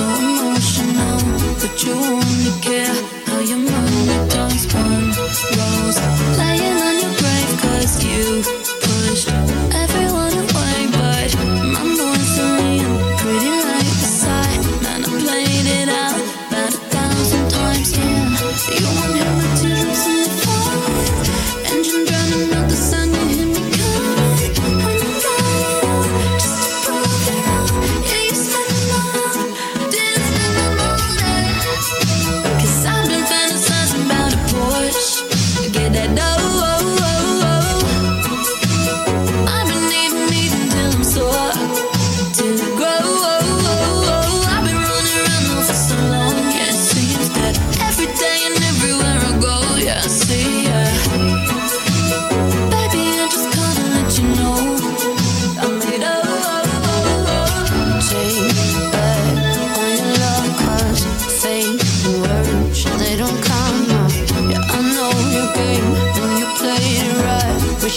so emotional, but you only care.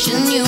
watching you.